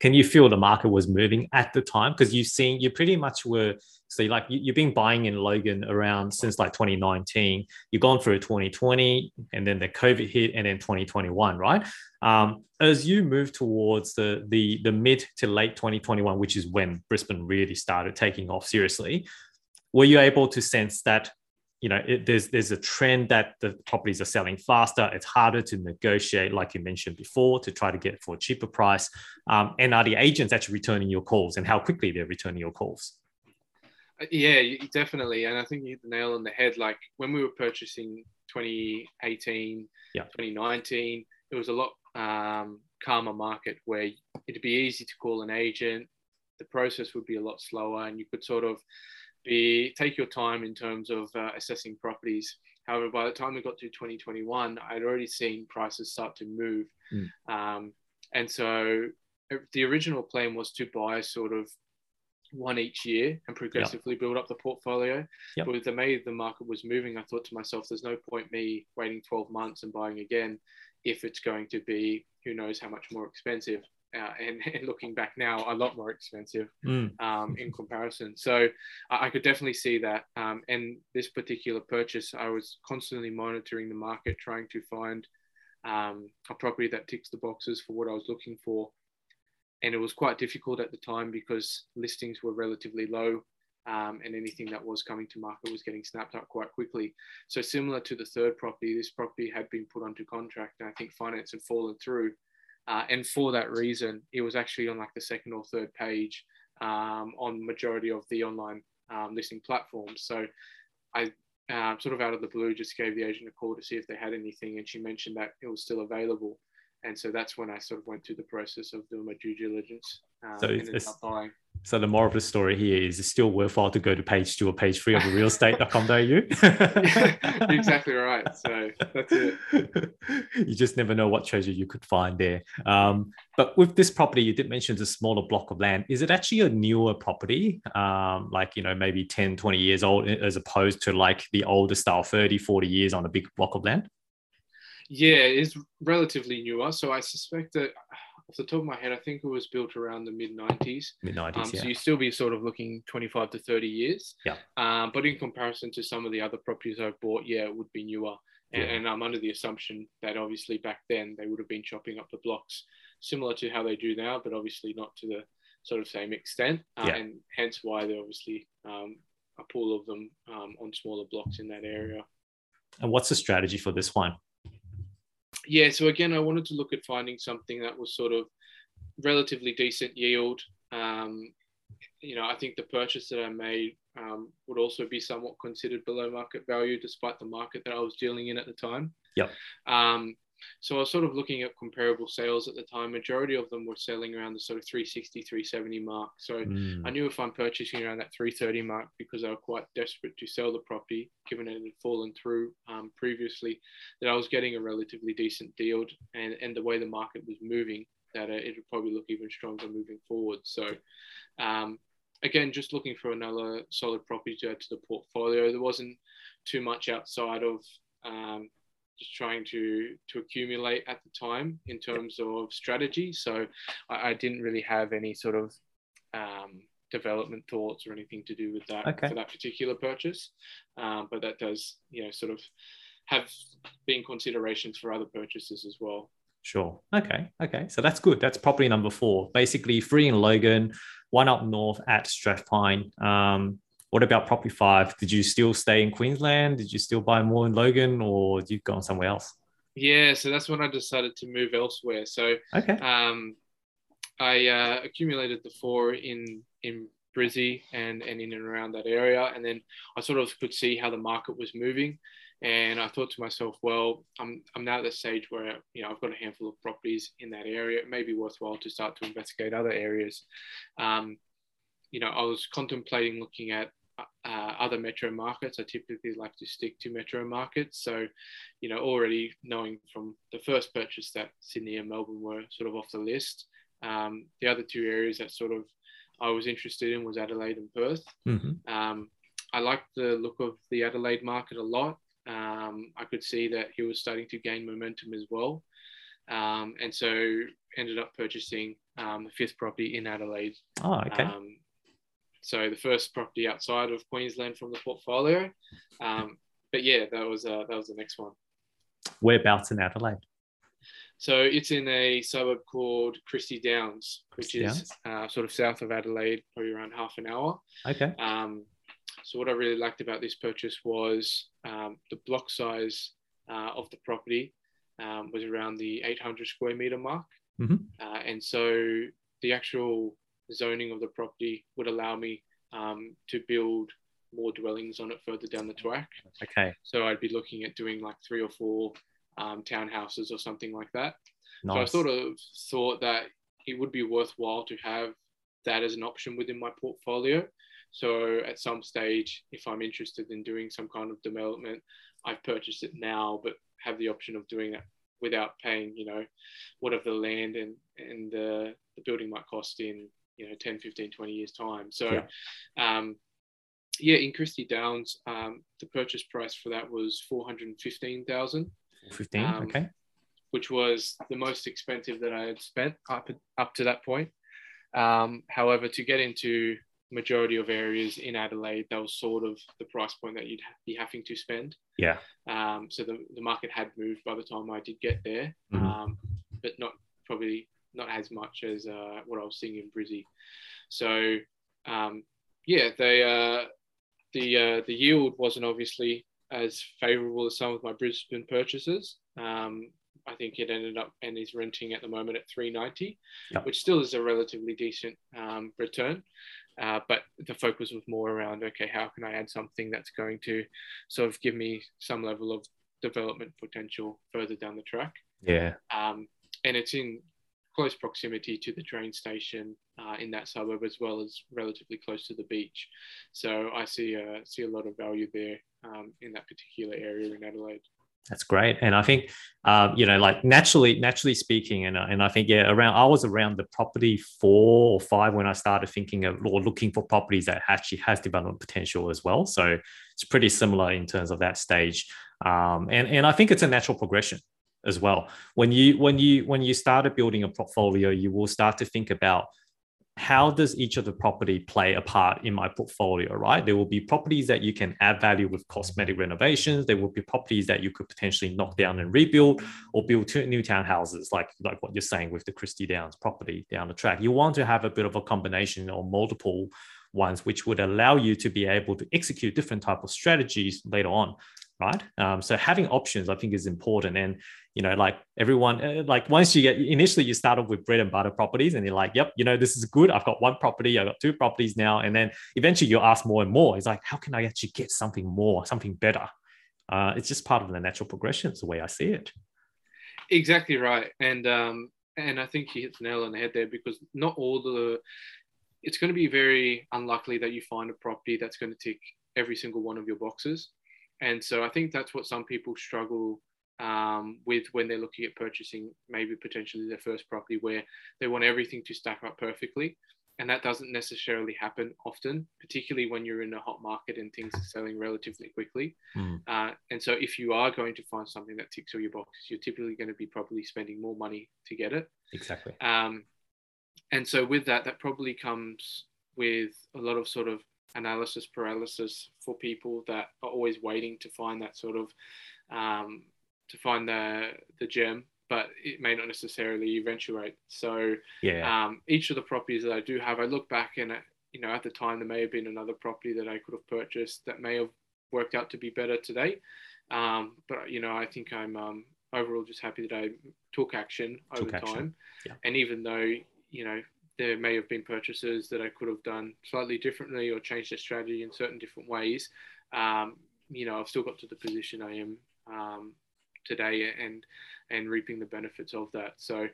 can you feel the market was moving at the time? Because you've seen, you pretty much were, so like you, have been buying in Logan around since like 2019. You've gone through 2020 and then the COVID hit and then 2021, right? Um, as you move towards the, the, the mid to late 2021, which is when Brisbane really started taking off seriously, were you able to sense that you know, it, there's there's a trend that the properties are selling faster. It's harder to negotiate, like you mentioned before, to try to get for a cheaper price. Um, and are the agents actually returning your calls, and how quickly they're returning your calls? Uh, yeah, definitely. And I think you hit the nail on the head. Like when we were purchasing 2018, yeah. 2019, it was a lot um, calmer market where it'd be easy to call an agent. The process would be a lot slower, and you could sort of be take your time in terms of uh, assessing properties. However, by the time we got to 2021, I'd already seen prices start to move. Mm. Um, and so uh, the original plan was to buy sort of one each year and progressively yep. build up the portfolio. Yep. But with the way the market was moving, I thought to myself, there's no point me waiting 12 months and buying again if it's going to be who knows how much more expensive uh, and, [LAUGHS] and, looking back now, a lot more expensive mm. um, in comparison. So I, I, could definitely see that. Um, and this particular purchase, I was constantly monitoring the market, trying to find um, a property that ticks the boxes for what I was looking for. And it was quite difficult at the time because listings were relatively low. Um, and anything that was coming to market was getting snapped up quite quickly. So similar to the third property, this property had been put onto contract, and I think finance had fallen through. Uh, and for that reason, it was actually on like the second or third page um, on majority of the online um, listing platforms. So I uh, sort of out of the blue just gave the agent a call to see if they had anything, and she mentioned that it was still available. And so that's when I sort of went through the process of doing my due diligence um, so it's, buying. So the moral of the story here is it's still worthwhile to go to page two or page three of realestate.com.au. [LAUGHS] yeah, exactly right. So that's it. [LAUGHS] You just never know what treasure you could find there. Um, but with this property, you did mention it's a smaller block of land. Is it actually a newer property? Um, like, you know, maybe 10, 20 years old, as opposed to like the older style, 30, 40 years on a big block of land? Yeah, it's relatively newer. So I suspect that off the top of my head, I think it was built around the mid 90s. Mid 90s, um, yeah. So you still be sort of looking 25 to 30 years. Yeah. Um, but in comparison to some of the other properties I've bought, yeah, it would be newer. And, yeah. and I'm under the assumption that obviously back then they would have been chopping up the blocks similar to how they do now, but obviously not to the sort of same extent. Uh, yeah. And hence why they're obviously um, a pool of them um, on smaller blocks in that area. And what's the strategy for this one? Yeah, so again, I wanted to look at finding something that was sort of relatively decent yield. Um, you know, I think the purchase that I made um, would also be somewhat considered below market value, despite the market that I was dealing in at the time. Yeah. Um, so I was sort of looking at comparable sales at the time. Majority of them were selling around the sort of 360, 370 mark. So mm. I knew if I'm purchasing around that 330 mark because I was quite desperate to sell the property, given it had fallen through um, previously, that I was getting a relatively decent deal. And, and the way the market was moving, that uh, it would probably look even stronger moving forward. So um, again, just looking for another solid property to add to the portfolio. There wasn't too much outside of um, just trying to to accumulate at the time in terms of strategy. So I, I didn't really have any sort of um, development thoughts or anything to do with that Okay. for that particular purchase. Um, but that does, you know, sort of have been considerations for other purchases as well. Sure. Okay. Okay. So that's good. That's property number four. Basically, free in Logan, one up north at Strathpine. Um, what about property five? Did you still stay in Queensland? Did you still buy more in Logan, or did you go somewhere else? Yeah, so that's when I decided to move elsewhere. So Okay. um, I uh, accumulated the four in in Brizzy and and in and around that area, and then I sort of could see how the market was moving, and I thought to myself, well, I'm I'm now at the stage where you know I've got a handful of properties in that area. It may be worthwhile to start to investigate other areas. Um, you know, I was contemplating looking at uh, other metro markets. I typically like to stick to metro markets. So, you know, already knowing from the first purchase that Sydney and Melbourne were sort of off the list. Um, the other two areas that sort of I was interested in was Adelaide and Perth. hmm Um, I liked the look of the Adelaide market a lot. Um, I could see that he was starting to gain momentum as well. Um, and so ended up purchasing um, the fifth property in Adelaide. Oh, okay. Um, so the first property outside of Queensland from the portfolio. Um, but yeah, that was uh, that was the next one. Whereabouts in Adelaide? So it's in a suburb called Christie Downs, which is uh, sort of south of Adelaide, probably around half an hour. Okay. Um, so what I really liked about this purchase was um, the block size uh, of the property um, was around the 800 square meter mark, Mhm. uh, and so the actual zoning of the property would allow me um, to build more dwellings on it further down the track. Okay. So I'd be looking at doing like three or four um, townhouses or something like that. So I sort of thought that it would be worthwhile to have that as an option within my portfolio. So at some stage, if I'm interested in doing some kind of development, I've purchased it now, but have the option of doing it without paying, you know, whatever the land and, and the, the building might cost in, you know, 10, 15, 20 years time. So, Yeah. um, yeah, in Christie Downs, um, the purchase price for that was 415,000 15. um, okay. which was the most expensive that I had spent up up to that point. Um, however, to get into majority of areas in Adelaide, that was sort of the price point that you'd be having to spend. Yeah. Um, so the, the market had moved by the time I did get there, Mhm. um, but not probably not as much as uh, what I was seeing in Brizzy. So um, yeah, they uh, the uh, the yield wasn't obviously as favourable as some of my Brisbane purchases. Um, I think it ended up and is renting at the moment at 390, Yep. which still is a relatively decent um, return. Uh, but the focus was more around okay, how can I add something that's going to sort of give me some level of development potential further down the track? Yeah. um, and it's in close proximity to the train station uh, in that suburb as well as relatively close to the beach. So I see a see a lot of value there um, in that particular area in Adelaide. That's great, and I think, um, you know, like naturally, naturally speaking, and uh, and I think yeah, around I was around the property four or five when I started thinking of or looking for properties that actually has development potential as well. So it's pretty similar in terms of that stage, um, and and I think it's a natural progression as well. When you when you when you started building a portfolio, you will start to think about how does each of the property play a part in my portfolio, right? There will be properties that you can add value with cosmetic renovations. There will be properties that you could potentially knock down and rebuild or build two new townhouses, like, like what you're saying with the Christie Downs property down the track. You want to have a bit of a combination or multiple ones, which would allow you to be able to execute different type of strategies later on, right? Um, so having options, I think, is important. And you know, like everyone, uh, like once you get initially you start off with bread and butter properties, and you're like, yep, you know, this is good. I've got one property, I've got two properties now, and then eventually you'll ask more and more. It's like, how can I actually get something more, something better? Uh, it's just part of the natural progression. It's the way I see it. Exactly right, and um, and I think you hit the nail on the head there because not all the it's going to be very unlikely that you find a property that's going to tick every single one of your boxes, and so I think that's what some people struggle um, with when they're looking at purchasing maybe potentially their first property where they want everything to stack up perfectly. And that doesn't necessarily happen often, particularly when you're in a hot market and things are selling relatively quickly. Mm. Uh, and so, if you are going to find something that ticks all your boxes, you're typically going to be probably spending more money to get it. Exactly. Um, and so, with that, that probably comes with a lot of sort of analysis paralysis for people that are always waiting to find that sort of um, to find the the gem but it may not necessarily eventuate so yeah um, each of the properties that i do have i look back and you know at the time there may have been another property that i could have purchased that may have worked out to be better today um, but you know i think i'm um, overall just happy that i took action over Took action. time Yeah. and even though you know there may have been purchases that I could have done slightly differently or changed the strategy in certain different ways. Um, you know, I've still got to the position I am um, today and and reaping the benefits of that. So,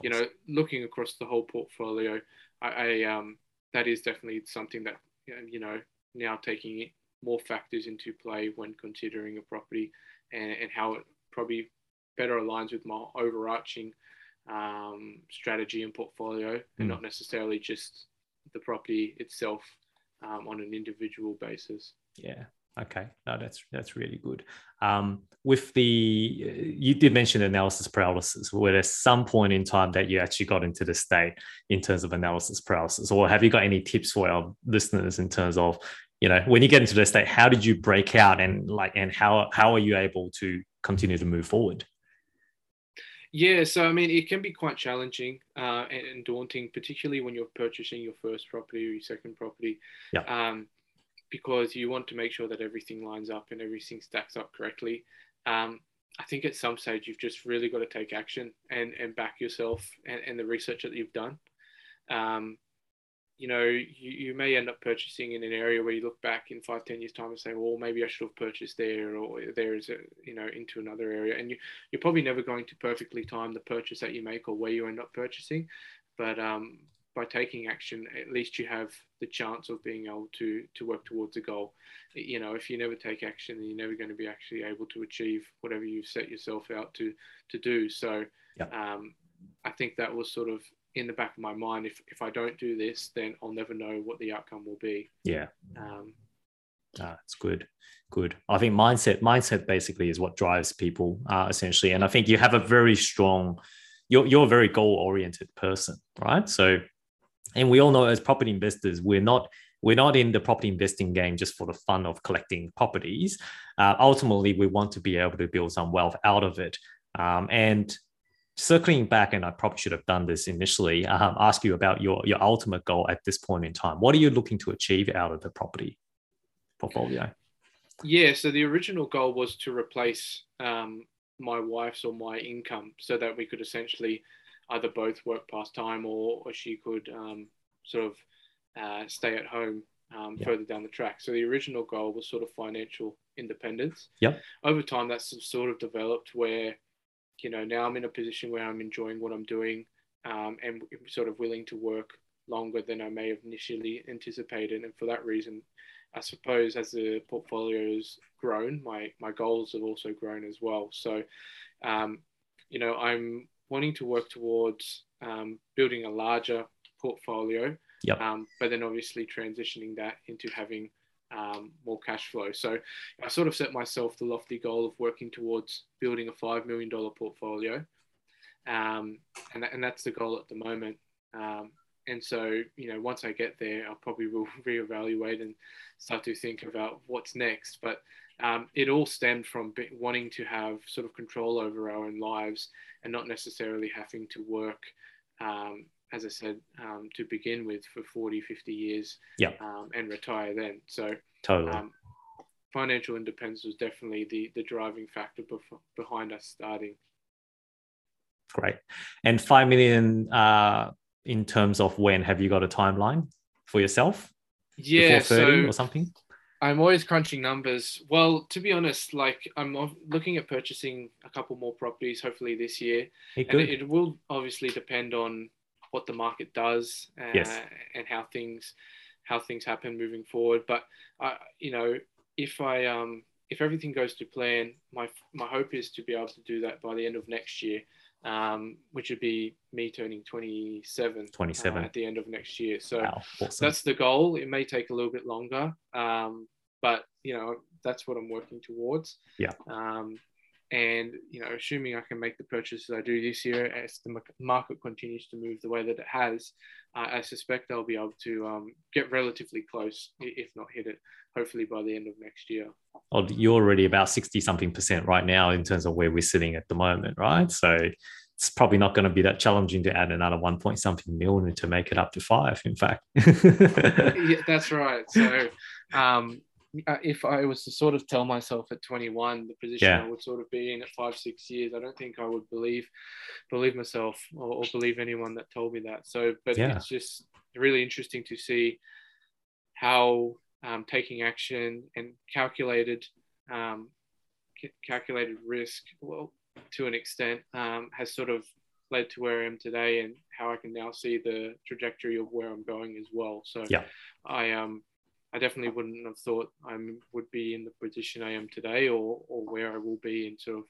you know, looking across the whole portfolio, I, I um, that is definitely something that you know now taking more factors into play when considering a property and, and how it probably better aligns with my overarching um, strategy and portfolio, and Mm. not necessarily just the property itself um, on an individual basis. Yeah. Okay. No, that's that's really good. Um, with the you did mention analysis paralysis. Were there some point in time that you actually got into the state in terms of analysis paralysis, or have you got any tips for our listeners in terms of you know when you get into the state, how did you break out and like and how how are you able to continue to move forward? Yeah, so I mean, it can be quite challenging uh, and, and daunting, particularly when you're purchasing your first property or your second property. Yeah. Um, because you want to make sure that everything lines up and everything stacks up correctly. Um, I think at some stage you've just really got to take action and, and back yourself and, and the research that you've done. Um, you know, you, you may end up purchasing in an area where you look back in five, ten years time and say, well, maybe I should have purchased there or there is a, you know, into another area. And you, you're probably never going to perfectly time the purchase that you make or where you end up purchasing. But um, by taking action, at least you have the chance of being able to to work towards a goal. You know, if you never take action, then you're never going to be actually able to achieve whatever you've set yourself out to to do. So, Yep. um, I think that was sort of in the back of my mind. If if I don't do this, then I'll never know what the outcome will be. Yeah. Um, Ah, it's good. Good. I think mindset, mindset basically is what drives people uh, essentially. And I think you have a very strong, you're, you're a very goal oriented person, right? So, and we all know as property investors, we're not, we're not in the property investing game just for the fun of collecting properties. Uh, ultimately, we want to be able to build some wealth out of it. Um, and circling back, and I probably should have done this initially, um, ask you about your, your ultimate goal at this point in time. What are you looking to achieve out of the property portfolio? Yeah, so the original goal was to replace um, my wife's or my income so that we could essentially either both work part time or, or she could um, sort of uh, stay at home um, Yeah. further down the track. So the original goal was sort of financial independence. Yep. Over time, that's sort of developed where, you know, now I'm in a position where I'm enjoying what I'm doing um, and sort of willing to work longer than I may have initially anticipated. And for that reason, I suppose as the portfolio has grown, my my goals have also grown as well. So, um, you know, I'm wanting to work towards um, building a larger portfolio, Yep. um, but then obviously transitioning that into having um, more cash flow. So, I sort of set myself the lofty goal of working towards building a five million dollar portfolio, um, and and that's the goal at the moment. Um, and so, you know, once I get there, I'll probably will [LAUGHS] reevaluate and start to think about what's next. But um, it all stemmed from wanting to have sort of control over our own lives and not necessarily having to work, um, as I said, um, to begin with for 40, 50 years Yeah. um, and retire then. So Totally. um, financial independence was definitely the, the driving factor bef- behind us starting. Great. And 5 million uh, in terms of when have you got a timeline for yourself? Yeah, Before 30 so or something? I'm always crunching numbers. Well, to be honest, like I'm looking at purchasing a couple more properties, hopefully this year, Hey, and it, it will obviously depend on what the market does uh, Yes. and how things how things happen moving forward. But I, you know, if I um if everything goes to plan, my my hope is to be able to do that by the end of next year, um, which would be me turning 27, 27. uh, at the end of next year. So wow. Awesome. that's the goal. It may take a little bit longer, um, but you know that's what I'm working towards. Yeah. Um, and you know, assuming I can make the purchases I do this year, as the market continues to move the way that it has, uh, I suspect I'll be able to um, get relatively close, if not hit it, hopefully by the end of next year. Oh, you're already about sixty something percent right now in terms of where we're sitting at the moment, right? So it's probably not going to be that challenging to add another one point something million to make it up to five. In fact, [LAUGHS] yeah, that's right. So. Um, if I was to sort of tell myself at 21 the position yeah. I would sort of be in at five six years, I don't think I would believe believe myself or, or believe anyone that told me that. So, but yeah. it's just really interesting to see how um, taking action and calculated um, c- calculated risk, well, to an extent, um, has sort of led to where I am today and how I can now see the trajectory of where I'm going as well. So, yeah, I um I definitely wouldn't have thought I would be in the position I am today or, or where I will be in sort of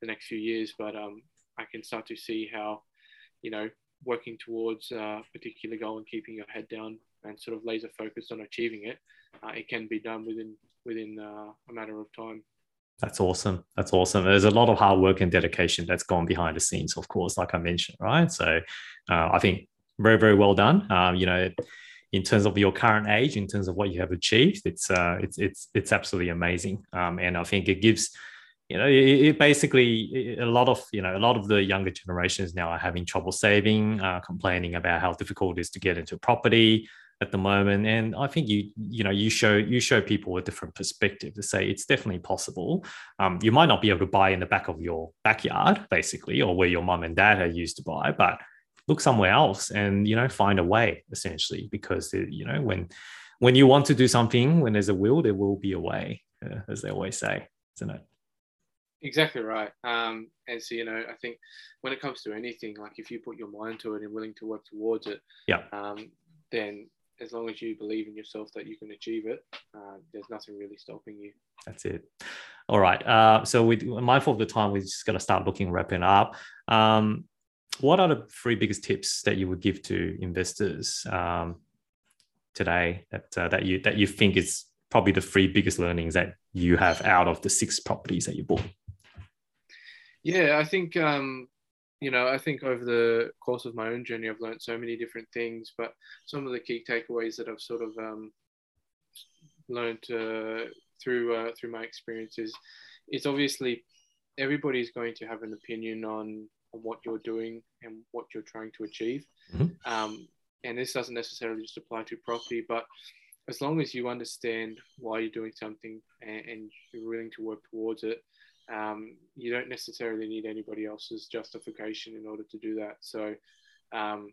the next few years. But um, I can start to see how, you know, working towards a particular goal and keeping your head down and sort of laser focused on achieving it, uh, it can be done within within uh, a matter of time. That's awesome. That's awesome. There's a lot of hard work and dedication that's gone behind the scenes, of course, like I mentioned, right? So uh, I think very, very well done. Um, you know, in terms of your current age, in terms of what you have achieved, it's uh, it's it's it's absolutely amazing. Um, and I think it gives, you know, it, it basically a lot of you know a lot of the younger generations now are having trouble saving, uh, complaining about how difficult it is to get into property at the moment. And I think you you know you show you show people a different perspective to say it's definitely possible. Um, you might not be able to buy in the back of your backyard, basically, or where your mom and dad are used to buy, but look somewhere else and you know find a way essentially because it, you know when when you want to do something when there's a will there will be a way uh, as they always say isn't it? Exactly right. Um, and so you know i think when it comes to anything like if you put your mind to it and willing to work towards it yeah. um, then as long as you believe in yourself that you can achieve it uh, there's nothing really stopping you. That's it. All right uh, so we mindful of the time we're just got to start looking wrapping up. Um, what are the three biggest tips that you would give to investors um, today that uh, that you that you think is probably the three biggest learnings that you have out of the six properties that you bought? Yeah, I think um, you know I think over the course of my own journey, I've learned so many different things. But some of the key takeaways that I've sort of um, learned uh, through uh, through my experiences it's obviously everybody's going to have an opinion on on what you're doing and what you're trying to achieve. Mm-hmm. Um, and this doesn't necessarily just apply to property, but as long as you understand why you're doing something and, and you're willing to work towards it, um, you don't necessarily need anybody else's justification in order to do that. So, um,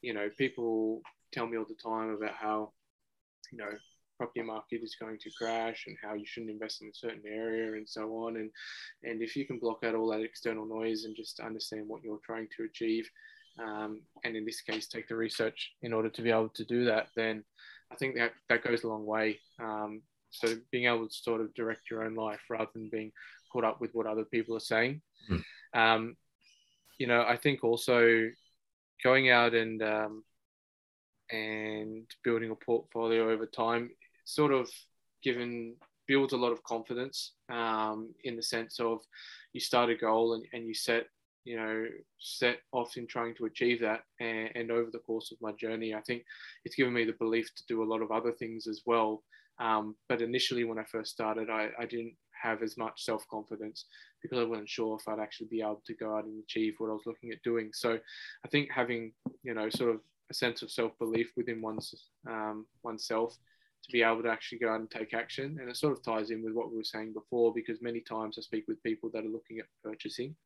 you know, people tell me all the time about how, you know, property market is going to crash and how you shouldn't invest in a certain area and so on. And and if you can block out all that external noise and just understand what you're trying to achieve, um, and in this case take the research in order to be able to do that, then I think that that goes a long way. Um, so being able to sort of direct your own life rather than being caught up with what other people are saying. Mm. Um, you know, I think also going out and um, and building a portfolio over time sort of given builds a lot of confidence um, in the sense of you start a goal and, and you set you know set off in trying to achieve that and, and, over the course of my journey i think it's given me the belief to do a lot of other things as well. Um, but initially when i first started I, I didn't have as much self-confidence because i wasn't sure if i'd actually be able to go out and achieve what i was looking at doing. So i think having you know sort of a sense of self-belief within one's um, oneself to be able to actually go out and take action. And it sort of ties in with what we were saying before, because many times I speak with people that are looking at purchasing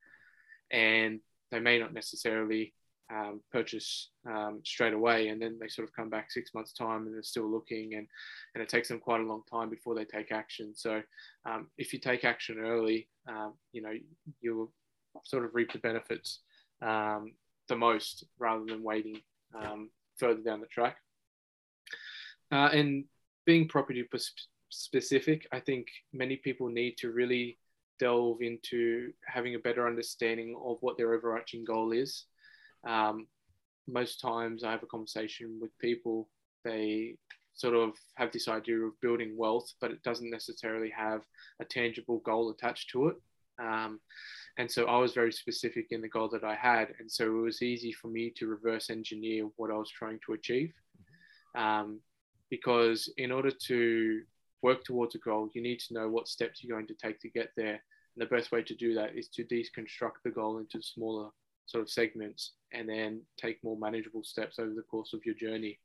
and they may not necessarily um, purchase um, straight away and then they sort of come back six months time and they're still looking and, and it takes them quite a long time before they take action so um, if you take action early um, you know you'll sort of reap the benefits um, the most rather than waiting um, further down the track uh, and being property specific, I think many people need to really delve into having a better understanding of what their overarching goal is. Um, most times I have a conversation with people, they sort of have this idea of building wealth, but it doesn't necessarily have a tangible goal attached to it. Um, and so I was very specific in the goal that I had. And so it was easy for me to reverse engineer what I was trying to achieve. Um, because in order to work towards a goal, you need to know what steps you're going to take to get there. And the best way to do that is to deconstruct the goal into smaller sort of segments and then take more manageable steps over the course of your journey.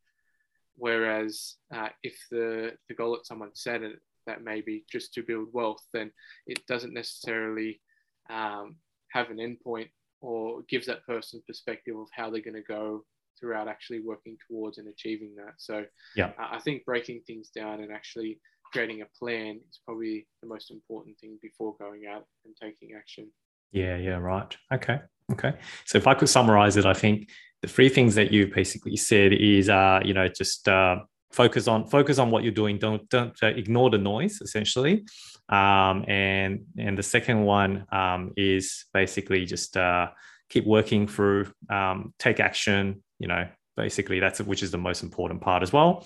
Whereas uh, if the, the goal that someone set it, that may be just to build wealth, then it doesn't necessarily um, have an endpoint or gives that person perspective of how they're going to go throughout actually working towards and achieving that. So yeah, I think breaking things down and actually creating a plan is probably the most important thing before going out and taking action. Yeah, yeah, right. Okay. Okay. So if I could summarize it, I think the three things that you basically said is uh, you know, just uh focus on focus on what you're doing don't don't uh, ignore the noise essentially um, and and the second one um, is basically just uh, keep working through um, take action you know basically that's which is the most important part as well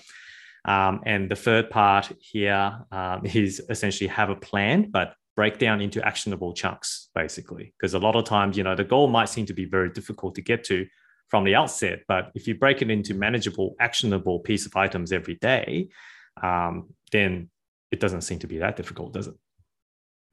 um, and the third part here um, is essentially have a plan, but break down into actionable chunks, basically. Because a lot of times, you know, the goal might seem to be very difficult to get to from the outset, but if you break it into manageable, actionable piece of items every day, um, then it doesn't seem to be that difficult, does it?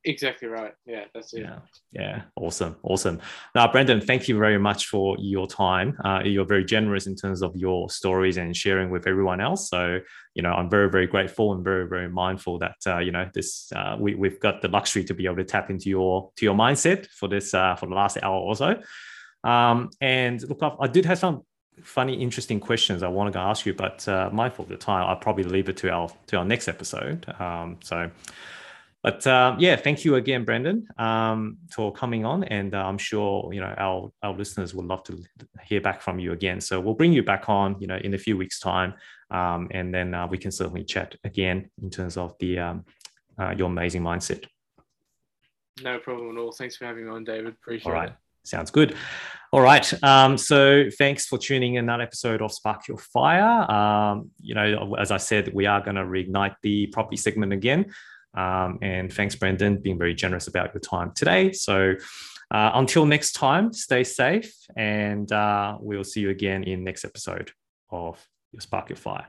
Exactly right. Yeah, that's it. Yeah, yeah, awesome, awesome. Now, Brendan, thank you very much for your time. Uh, you're very generous in terms of your stories and sharing with everyone else. So, you know, I'm very, very grateful and very, very mindful that uh, you know this. Uh, we we've got the luxury to be able to tap into your to your mindset for this uh, for the last hour or so. Um, and look, I, I did have some funny, interesting questions I wanted to ask you, but uh, mindful of the time, I'll probably leave it to our to our next episode. Um, so. But uh, yeah, thank you again, Brendan, um, for coming on, and uh, I'm sure you know our our listeners would love to hear back from you again. So we'll bring you back on, you know, in a few weeks' time, um, and then uh, we can certainly chat again in terms of the um, uh, your amazing mindset. No problem at all. Thanks for having me on, David. Appreciate all right. it. Sounds good. All right. Um, so thanks for tuning in that episode of Spark Your Fire. Um, you know, as I said, we are going to reignite the property segment again. Um, and thanks, Brendan, being very generous about your time today. So uh, until next time, stay safe, and uh, we'll see you again in next episode of your Spark Your Fire.